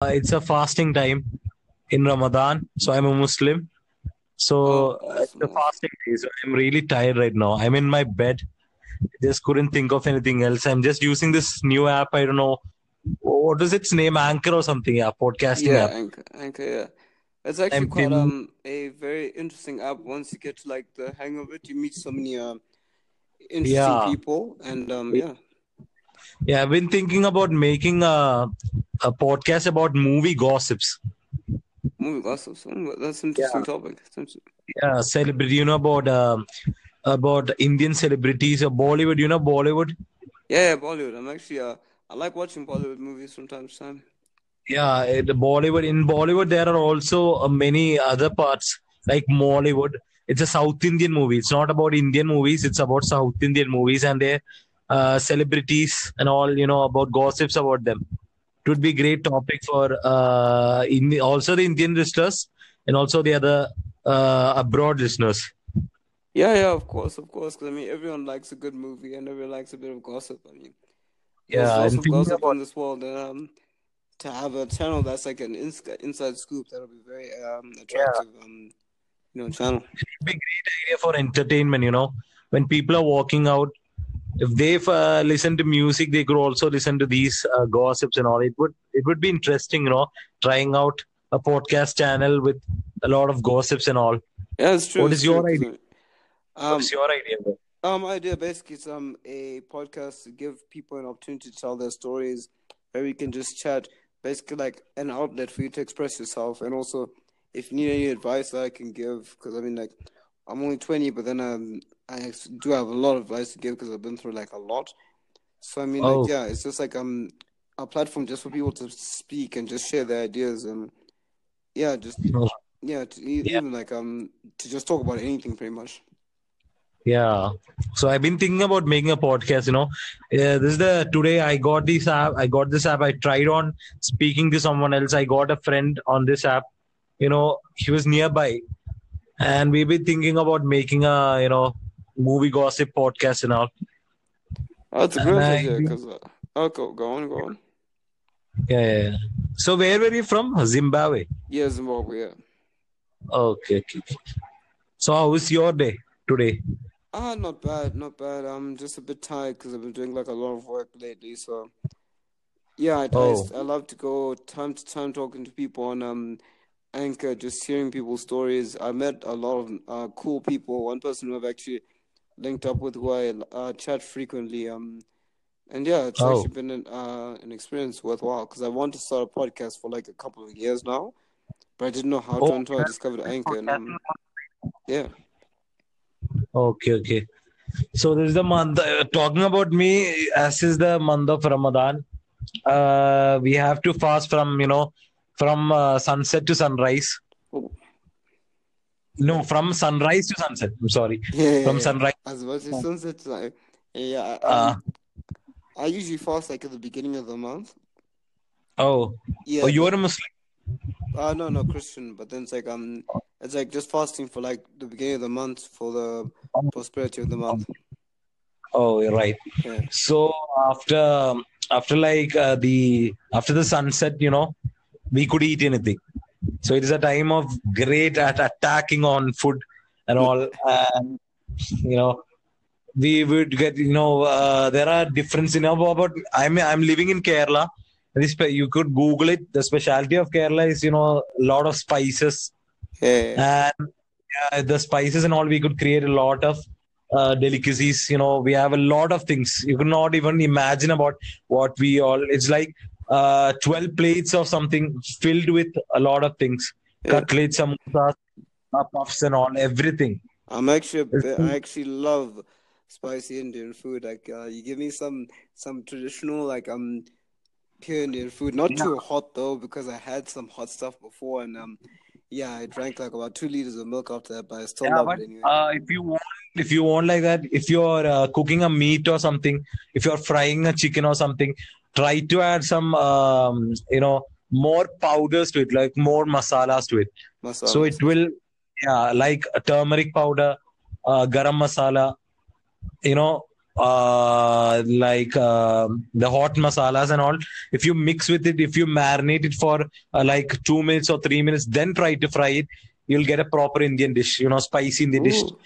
Uh, it's a fasting time in Ramadan, so I'm a Muslim. So Oh, uh, awesome. fasting day. So I'm really tired right now. I'm in my bed. Just couldn't think of anything else. I'm just using this new app. I don't know what is its name, Anchor or something. Yeah, podcasting Yeah, app. Anchor, Anchor, yeah. It's actually I'm quite um a very interesting app. Once you get like the hang of it, you meet so many um interesting yeah people, and um yeah. Yeah. I've been thinking about making a a podcast about movie gossips. Movie gossips. Oh, that's an Yeah, interesting topic. Interesting. yeah. Celebrity. You know about um about Indian celebrities or Bollywood. You know Bollywood. Yeah, yeah, Bollywood. I'm actually uh I like watching Bollywood movies from time to time. Yeah, the Bollywood. In Bollywood, there are also uh, many other parts like Mollywood. It's a South Indian movie. It's not about Indian movies. It's about South Indian movies and their uh, celebrities and all. You know about gossips about them. It would be great topic for uh, in also the Indian listeners and also the other uh, abroad listeners. Yeah, yeah, of course, of course. 'Cause I mean, everyone likes a good movie, and everyone likes a bit of gossip. I mean, Yeah, and gossip about in this world, and um, to have a channel that's like an ins inside scoop, that'll be very um yeah, attractive um you know channel. it would be a great idea for entertainment. You know, when people are walking out, if they uh, listened to music, they could also listen to these uh, gossips and all. It would it would be interesting, you know, trying out a podcast channel with a lot of gossips and all. Yeah, it's true, What is true. idea? Um, is your idea? bro? um, idea basically it's um a podcast to give people an opportunity to tell their stories, where we can just chat, basically like an outlet for you to express yourself, and also if you need any advice that I can give, because I mean like I'm only 20, but then um I do have a lot of advice to give because I've been through like a lot. So I mean like Oh, yeah, it's just like um a platform just for people to speak and just share their ideas and yeah, just oh, yeah, to, yeah, even like um to just talk about anything pretty much. yeah. So I've been thinking about making a podcast. You know, yeah, this is the today I got this app. I got this app. I tried on speaking to someone else. I got a friend on this app. You know, he was nearby, and we've been thinking about making a you know movie gossip podcast and all. That's a I idea because uh, oh go go on go on. yeah, yeah. yeah. So where were you from? Zimbabwe. Yeah, Zimbabwe. Yeah. Okay, okay. So how was your day today? Ah, not bad, not bad. I'm just a bit tired because I've been doing like a lot of work lately. So yeah, I, I Oh, I love to go time to time talking to people on um Anchor, just hearing people's stories. I met a lot of uh cool people. One person who I've actually linked up with who I uh chat frequently. Um, and yeah, it's oh, actually been an uh an experience worthwhile because I want to start a podcast for like a couple of years now, but I didn't know how to oh, until I discovered Anchor. And um, yeah. okay, okay. So this is the month. Uh, talking about me, as is the month of Ramadan. Uh, we have to fast from you know from uh, sunset to sunrise. No, from sunrise to sunset. I'm sorry, yeah, from yeah. sunrise. Was about to sunset. Yeah, I, Uh, I usually fast like at the beginning of the month. oh, Yeah, oh, you're a Muslim. uh no, no Christian, but then it's like um, it's like just fasting for like the beginning of the month for the prosperity of the month. Oh, you're right. Yeah, So after after like uh, the after the sunset, you know, we could eat anything. So it is a time of great at attacking on food and all. And you know, we would get you know uh, there are difference you know about I'm I'm living in Kerala. This you could Google it. The specialty of Kerala is you know a lot of spices yeah, yeah. and uh, the spices and all. We could create a lot of uh, delicacies. You know, we have a lot of things. You could not even imagine about what we all. It's like uh, twelve plates of something filled with a lot of things. yeah. Cutlets, samosas, puffs, and all everything. I'm actually I actually love spicy Indian food. Like uh, you give me some some traditional like um pure Indian food, not Yeah. too hot though, because I had some hot stuff before, and um yeah, I drank like about two liters of milk after that, but I still Yeah, love but it anyway. uh, if you want, if you want like that, if you're uh, cooking a meat or something, if you're frying a chicken or something, try to add some, um, you know, more powders to it, like more masalas to it. So it will, yeah, like a turmeric powder, uh, garam masala, you know, uh, like uh, the hot masalas and all. If you mix with it, if you marinate it for uh, like two minutes or three minutes, then try to fry it, you'll get a proper Indian dish. You know, spicy Indian dish. Ooh.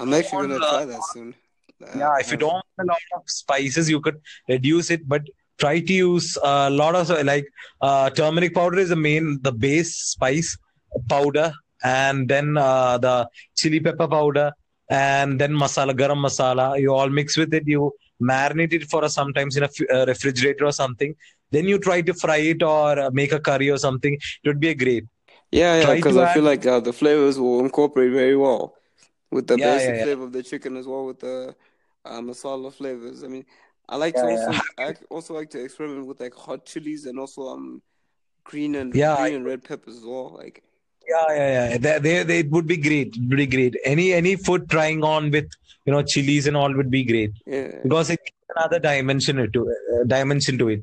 I'm actually gonna uh, try that soon. Yeah, if you don't want a lot of spices, you could reduce it, but try to use a lot of like uh, turmeric powder is the main, the base spice powder, and then uh, the chili pepper powder, and then masala, garam masala. You all mix with it. You marinate it for a, sometimes in a f- uh, refrigerator or something. Then you try to fry it or uh, make a curry or something. It would be a great. Yeah, yeah, because I feel like uh, the flavors will incorporate very well with the Yeah, basic yeah, yeah. flavor of the chicken as well with the uh, masala flavors. I mean, I like Yeah, to yeah. also I also like to experiment with like hot chilies and also um green and Yeah, green I- and red peppers as well. Like Yeah, yeah, yeah. They, they, they, it would be great. It would be great. Any any food trying on with you know chilies and all would be great yeah, because it gives another dimension to uh, dimension to it.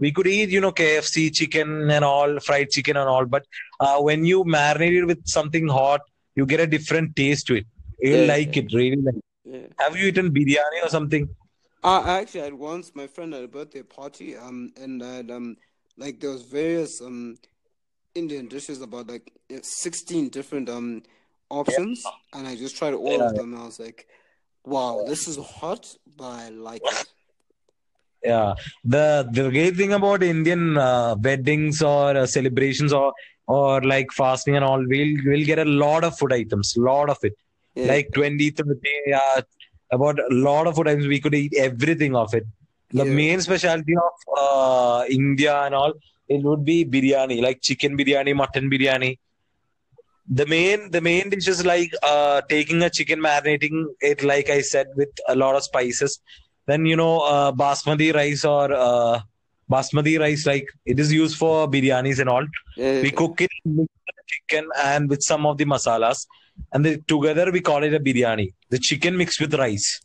We could eat you know KFC chicken and all fried chicken and all, but uh, when you marinate it with something hot, you get a different taste to it. You'll Yeah, like yeah. it really. Like. yeah. Have you eaten biryani or something? Uh, I actually had once my friend had a birthday party, um, and I had um, like there was various um Indian dishes about like sixteen different um options, and I just tried all of them. And I was like, wow, this is hot, but I like it. Yeah, the the great thing about Indian uh, weddings or uh, celebrations or or like fasting and all, we'll we'll get a lot of food items, A lot of it. Yeah. Like 20, 30, yeah, about a lot of food items. We could eat everything of it. The Yeah. main specialty of uh, India and all, it would be biryani, like chicken biryani, mutton biryani. The main the main dish is like uh, taking a chicken, marinating it, like I said, with a lot of spices. Then you know uh, basmati rice or uh, basmati rice, like it is used for biryanis and all. Yeah, We cook it with chicken and with some of the masalas, and together we call it a biryani. The chicken mixed with rice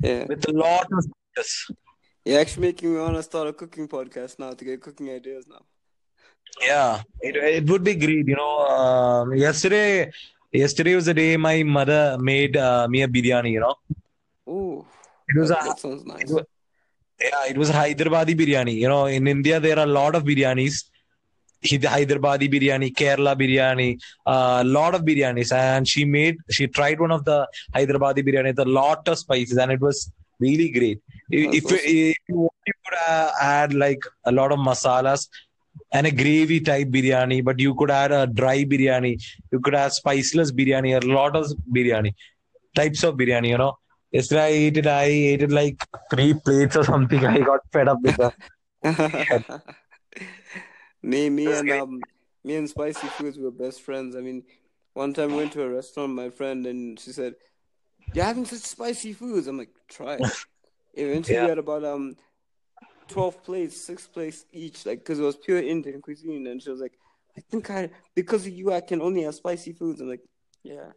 yeah. with a lot of spices. You're actually making me want to start a cooking podcast now to get cooking ideas now. Yeah, it, it would be great. You know, um, yesterday yesterday was the day my mother made uh, me a biryani. You know, Ooh, it was that, a that sounds nice. it was, yeah, it was Hyderabadi biryani. You know, in India there are a lot of biryanis. Hy- Hyderabadi biryani, Kerala biryani, a lot of biryanis, and she made she tried one of the Hyderabadi biryani a lot of spices, and it was really great. If, awesome. if you want, you could uh, add like a lot of masalas and a gravy type biryani, but you could add a dry biryani. You could add spiceless biryani, a lot of biryani types of biryani. You know, yesterday I ate it. I ate it like three plates or something. I got fed up with that. me, me, and um, me and Spicy Foods were best friends. I mean, one time we went to a restaurant, my friend, and she said, "You're having such spicy foods." I'm like, "Try it." Eventually, Yeah. we had about um, twelve plates, six plates each, like because it was pure Indian cuisine. And she was like, "I think I, because of you, I can only have spicy foods." I'm like, "Yeah."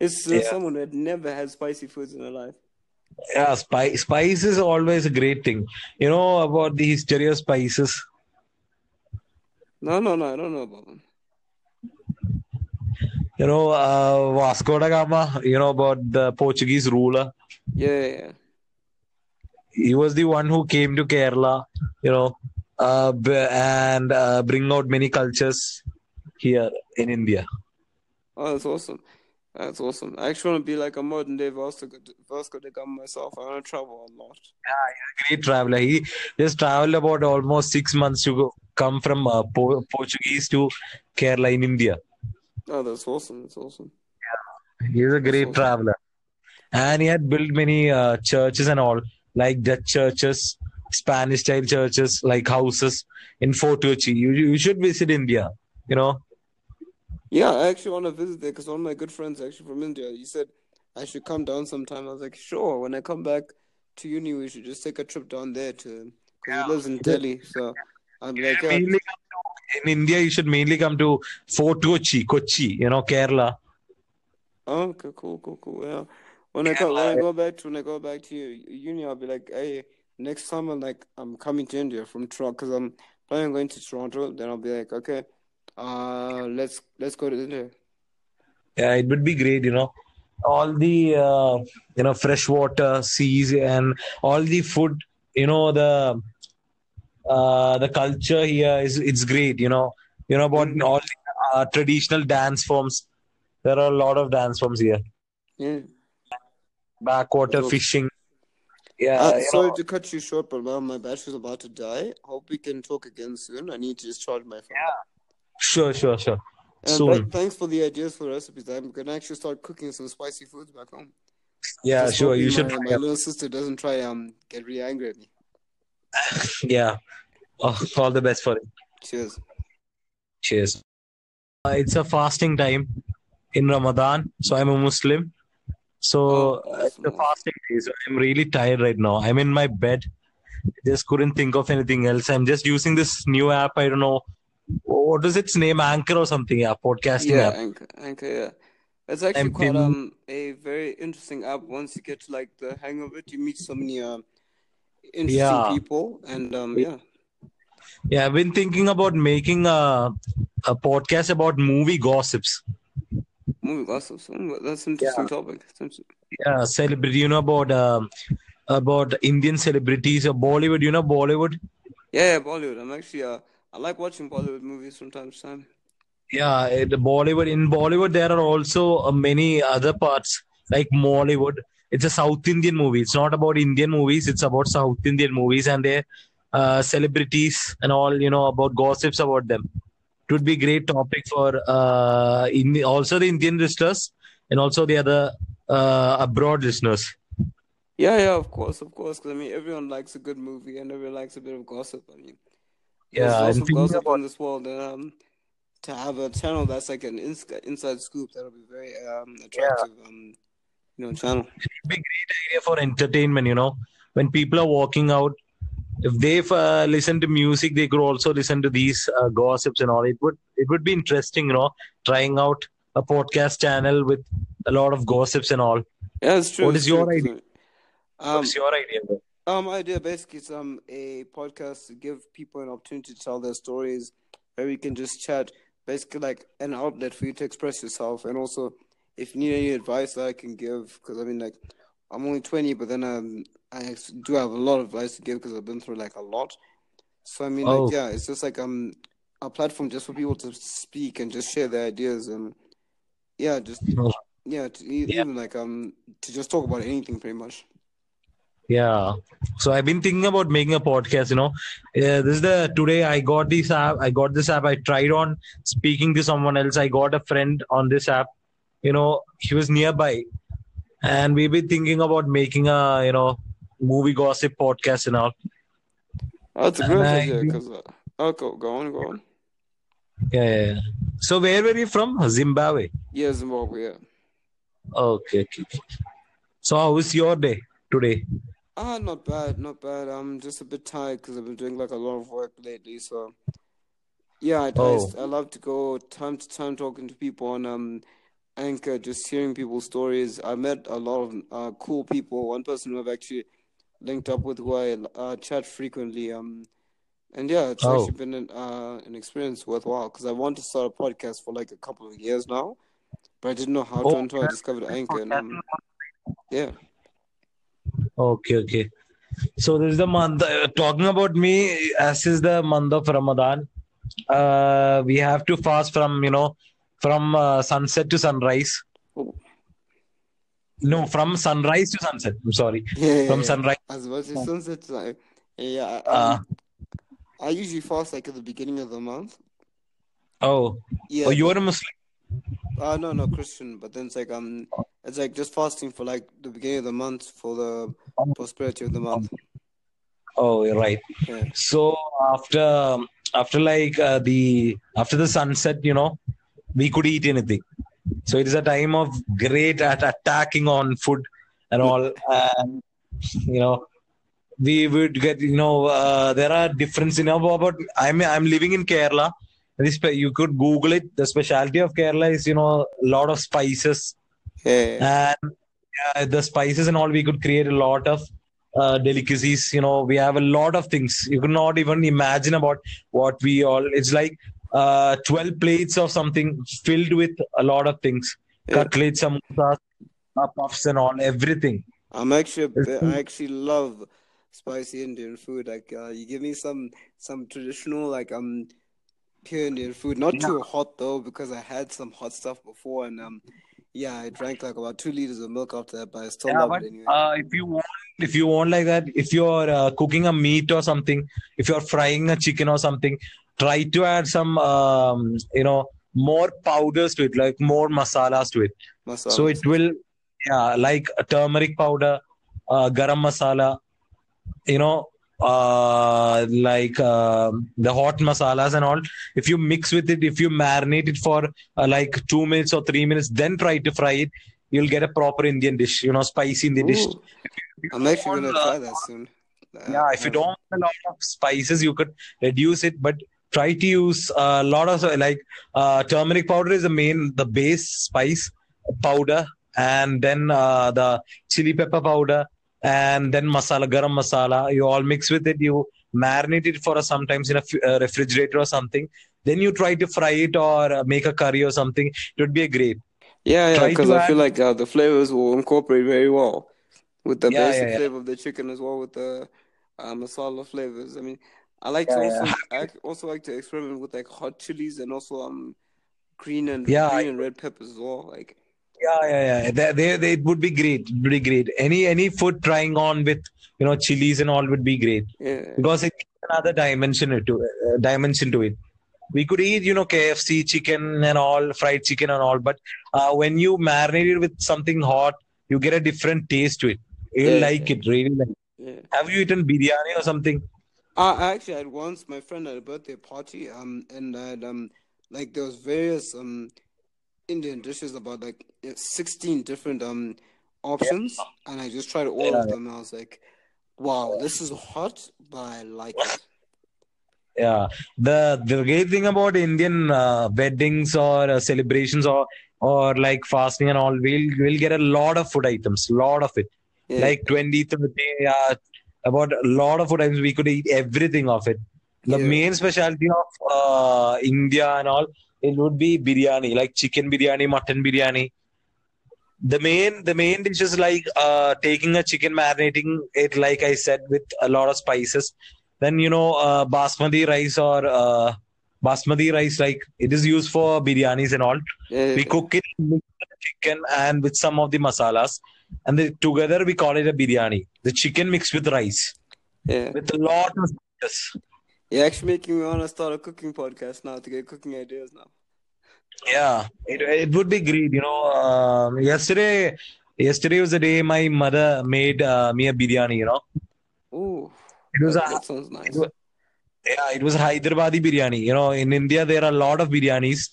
It's uh, Yeah. someone who had never had spicy foods in her life. Yeah, spice spice is always a great thing. You know about the history of spices. No, no, no, I don't know about them. You know, uh, Vasco da Gama. You know about the Portuguese ruler. Yeah, yeah, yeah. He was the one who came to Kerala. You know, uh, and uh, bring out many cultures here in India. Oh, that's awesome. That's awesome. I actually want to be like a modern day Vasco, Vasco da Gama myself. I want to travel a lot. Yeah, he's a great traveler. He just traveled about almost six months to go, come from uh, po- Portuguese to Kerala in India. Oh, that's awesome. That's awesome. He is a great awesome. traveler. And he had built many uh, churches and all, like Dutch churches, Spanish style churches, like houses in Fort Kochi. You, you should visit India, you know. Yeah, I actually want to visit there because one of my good friends actually from India. He said I should come down sometime. I was like, sure. When I come back to uni, we should just take a trip down there to because Yeah. he lives in Delhi. So I'm like, yeah, Mainly to, in India, you should mainly come to Fort Kochi, Kochi, you know, Kerala. oh, okay, cool, cool, cool. Yeah. When I come, when I go back to when I go back to uni, I'll be like, hey, next summer, like I'm coming to India from Toronto because I'm planning on going to Toronto. Then I'll be like, okay, uh, let's let's go to India. Yeah, it would be great, you know. all the uh, you know fresh water seas and all the food you know the uh, the culture here is it's great you know you know about Mhm. all uh, traditional dance forms there are a lot of dance forms here Yeah. backwater fishing yeah Uh, sorry know, to cut you short, but well, my battery's about to die. Hope we can talk again soon. I need to just charge my phone. Yeah. Sure sure sure And soon th- thanks for the ideas for recipes. I'm gonna actually start cooking some spicy foods back home. yeah Just sure you hoping should My, my little sister doesn't try um get really angry at me. Yeah. Oh, all the best for it. Cheers. cheers. Uh, it's a fasting time in ramadan so i'm a muslim. So Oh, uh, it's fasting day so i'm really tired right now. I'm in my bed. Just couldn't think of anything else. I'm just using this new app i don't know. What is its name? Anchor or something? Yeah podcasting Yeah, app. Anchor, Anchor, yeah. It's actually I'm quite pin- um a very interesting app. Once you get like the hang of it, you meet so many um interesting Yeah. people, and um yeah. yeah i've been thinking about making a, a podcast about movie gossips Movie gossips. Oh, that's an interesting topic. It's interesting. yeah celebrity you know about um, about indian celebrities or bollywood you know bollywood Yeah, yeah, Bollywood. I'm actually uh I like watching Bollywood movies from time to time. Yeah, the Bollywood. In Bollywood, there are also uh, many other parts like Mollywood. It's a South Indian movie. It's not about Indian movies. It's about South Indian movies and their uh, celebrities and all. You know about gossips about them. It would be great topic for uh, in also the Indian listeners and also the other uh, abroad listeners. Yeah, yeah, of course, of course. Because I mean, everyone likes a good movie, and everyone likes a bit of gossip. I mean, Yeah, and gossip about- in this world, and um, to have a channel that's like an ins- inside scoop, that'll be very um attractive. Um, you know, channel. be great idea for entertainment you know when people are walking out if they uh, listen to music they could also listen to these uh, gossips and all it would it would be interesting you know trying out a podcast channel with a lot of gossips and all Yeah, it's true. What is your true, idea? Um, what's your idea bro? Um, idea basically it's um a podcast to give people an opportunity to tell their stories, where we can just chat. Basically, like an outlet for you to express yourself, and also if you need any advice that I can give, because I mean, like I'm only 20, but then um I do have a lot of advice to give because I've been through like a lot. So I mean, Oh. like yeah, it's just like um a platform just for people to speak and just share their ideas and yeah, just yeah, to, Yeah. even like um to just talk about anything pretty much. yeah so i've been thinking about making a podcast you know uh, this is the today i got this app i got this app i tried on speaking to someone else i got a friend on this app you know he was nearby and we've been thinking about making a you know movie gossip podcast and all that's a great And idea because uh, oh, go go on, go on. yeah, yeah, yeah. so where were you from zimbabwe Yeah, Zimbabwe. Yeah. okay, okay okay. so how was your day today Ah, not bad, not bad. I'm just a bit tired because I've been doing like a lot of work lately. So, yeah, I, I, Oh. I love to go time to time talking to people on um Anchor, just hearing people's stories. I met a lot of uh, cool people. One person who I've actually linked up with, who I uh, chat frequently. Um, and yeah, it's Oh. actually been an uh, an experience worthwhile because I want to start a podcast for like a couple of years now, but I didn't know how to Oh, until I discovered Anchor. And um, yeah. Okay, okay. So this is the month. Uh, talking about me, as is the month of Ramadan. Uh, we have to fast from you know from uh, sunset to sunrise. Oh. No, from sunrise to sunset. I'm sorry, Yeah, yeah, from yeah. sunrise. I was about to say sunset. Yeah, I, Uh, um, I usually fast like at the beginning of the month. oh, Yeah. oh, you are a Muslim. Uh, no, no, Christian. But then it's like um, it's like just fasting for like the beginning of the month for the prosperity of the month. Oh, you're right. Yeah. So after after like uh, the after the sunset, you know, we could eat anything. So it is a time of great at attacking on food and all, and you know, we would get you know uh, there are difference you know about I'm I'm living in Kerala. This you could Google it. The specialty of Kerala is you know a lot of spices Yeah. and uh, the spices and all we could create a lot of uh, delicacies you know we have a lot of things you could not even imagine about what we all it's like uh, 12 plates of something filled with a lot of things Yeah. cutlets samosas puffs and all, everything. I'm actually a It's bit, I actually love spicy Indian food. Like uh, you give me some some traditional like um pure Indian food, not Yeah. too hot though, because I had some hot stuff before and um yeah, I drank like about two liters of milk after that, but I still Yeah, love but it anyway. uh, if you want, if you want like that, if you're uh, cooking a meat or something, if you're frying a chicken or something, try to add some, um, you know, more powders to it, like more masalas to it. So it will, yeah, like a turmeric powder, uh, garam masala, you know, uh, like uh, the hot masalas and all. If you mix with it, if you marinate it for uh, like two minutes or three minutes, then try to fry it, you'll get a proper Indian dish, you know, spicy Indian dish. Ooh, I'm actually gonna uh, try that soon. Uh, yeah, if you don't want a lot of spices, you could reduce it, but try to use a lot of like uh, turmeric powder is the main, the base spice powder, and then uh, the chili pepper powder, and then masala, garam masala. You all mix with it. You marinate it for a, sometimes in a f- uh, refrigerator or something. Then you try to fry it or uh, make a curry or something. It would be a great. Yeah, yeah, because I feel like uh, the flavors will incorporate very well with the Yeah, basic yeah, yeah. flavor of the chicken as well with the uh, masala flavors. I mean, I like Yeah, to yeah. also I also like to experiment with like hot chilies and also um green and Yeah, green I- and red peppers as well. Like Yeah, yeah, yeah. They, they, they, it would be great. It would be great. Any any food trying on with you know chilies and all would be great yeah, because it gives another dimension to uh, dimension to it. We could eat you know KFC chicken and all fried chicken and all, but uh, when you marinate it with something hot, you get a different taste to it. You Yeah, like it really. Like. yeah. Have you eaten biryani or something? I actually had once my friend had a birthday party um and I had um like there was various um Indian dishes about like uh, 16 different um options and I just tried all of them and I was like wow this is hot but I like it. Yeah, the the great thing about Indian uh, weddings or uh, celebrations or or like fasting and all, we'll we'll get a lot of food items, A lot of it. yeah. Like 20, 30, yeah, about a lot of food items. We could eat everything of it. The Yeah. main specialty of uh, India and all, it would be biryani, like chicken biryani, mutton biryani. The main the main dish is like uh, taking a chicken, marinating it, like I said, with a lot of spices. Then you know uh, basmati rice or uh, basmati rice, like it is used for biryanis and all. yeah We cook it with chicken and with some of the masalas, and the, together we call it a biryani. The chicken mixed with rice yeah with a lot of spices. you're actually making me want to start a cooking podcast now to get cooking ideas now Yeah, it, it would be great. You know, um, yesterday yesterday was the day my mother made uh, me a biryani. You know, Ooh it was that, a that sounds nice it was, yeah, it was Hyderabadi biryani. You know, in India there are a lot of biryanis.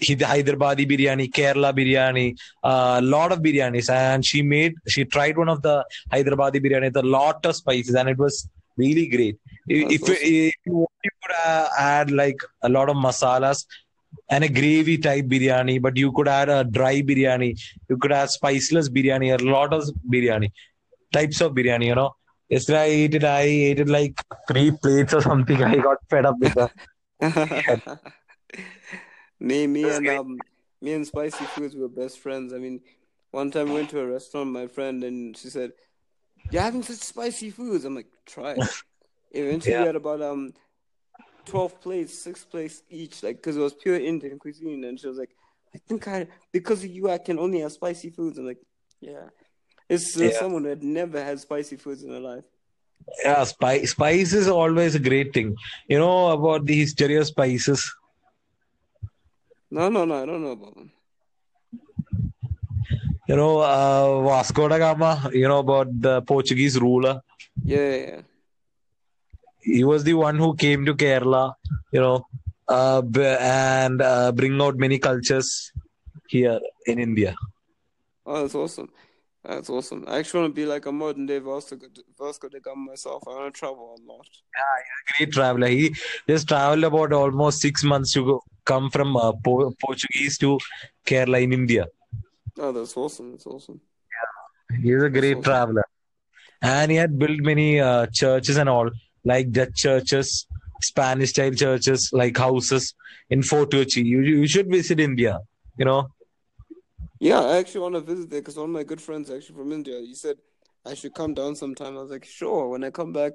Hy- Hyderabadi biryani, Kerala biryani, a lot of biryanis, and she made she tried one of the Hyderabadi biryani with a lot of spices, and it was really great. If, That's if, you, if you want, you could uh, add like a lot of masalas and a gravy type biryani, but you could add a dry biryani, you could add spiceless biryani, a lot of biryani types of biryani. You know, yesterday I ate it. I ate it like three plates or something. I got fed up with that. Me, me and um, me and spicy foods were best friends. I mean, one time we went to a restaurant, my friend, and she said, "You're having such spicy foods." I'm like, "Try it." Eventually, Yeah. we had about um, twelve plates, six plates each, like because it was pure Indian cuisine. And she was like, "I think I, because of you, I can only have spicy foods." I'm like, "Yeah." It's uh, Yeah. someone who had never had spicy foods in her life. Yeah, spice spice is always a great thing. You know about the history spices. No, no, no, I don't know about them. You know, uh, Vasco da Gama. You know about the Portuguese ruler. Yeah, yeah, yeah. He was the one who came to Kerala. You know, uh, and uh, bring out many cultures here in India. Oh, that's awesome. That's awesome. I actually want to be like a modern day Vasco, Vasco da Gama myself. I want to travel a lot. Yeah, he's a great traveler. He just traveled about almost six months to go, come from uh, po- Portuguese to Kerala in India. Oh, that's awesome. That's awesome. Yeah, He's a great awesome. traveler. And he had built many uh, churches and all, like Dutch churches, Spanish style churches, like houses in Fort Kochi. You, you should visit India, you know. Yeah, I actually want to visit there because one of my good friends actually from India. He said I should come down sometime. I was like, sure. When I come back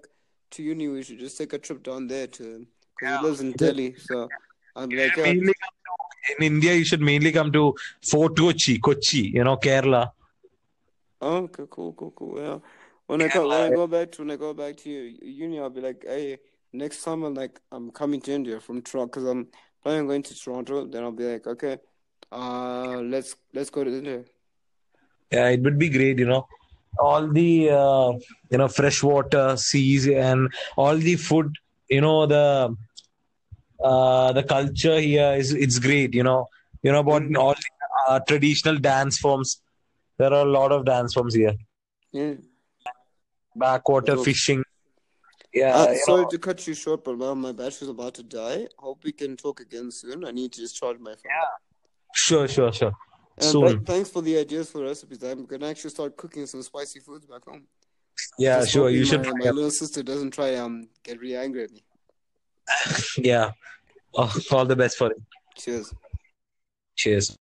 to uni, we should just take a trip down there to because he lives in Delhi. So I'm like, yeah, Mainly to- in India, you should mainly come to Fort Kochi, Kochi, you know, Kerala. oh, okay, cool, cool, cool. Yeah. When I come, when I go back to when I go back to uni, I'll be like, hey, next summer, like I'm coming to India from Toronto because I'm planning on going to Toronto. Then I'll be like, okay, uh, let's let's go to India. Yeah, it would be great, you know. All the uh, you know freshwater seas and all the food, you know the uh, the culture here is it's great, you know. You know about Mhm. all the uh, traditional dance forms. There are a lot of dance forms here. Yeah. Backwater Cool. fishing. Yeah, Uh, sorry know, to cut you short, but my battery's about to die. Hope we can talk again soon. I need to just charge my phone. Sure, sure, sure. And Soon. th- thanks for the ideas for recipes. I'm gonna actually start cooking some spicy foods back home. Yeah, Just sure. You should. My, my little sister doesn't try um get really angry at me. Yeah. Oh, all the best for it. Cheers. Cheers.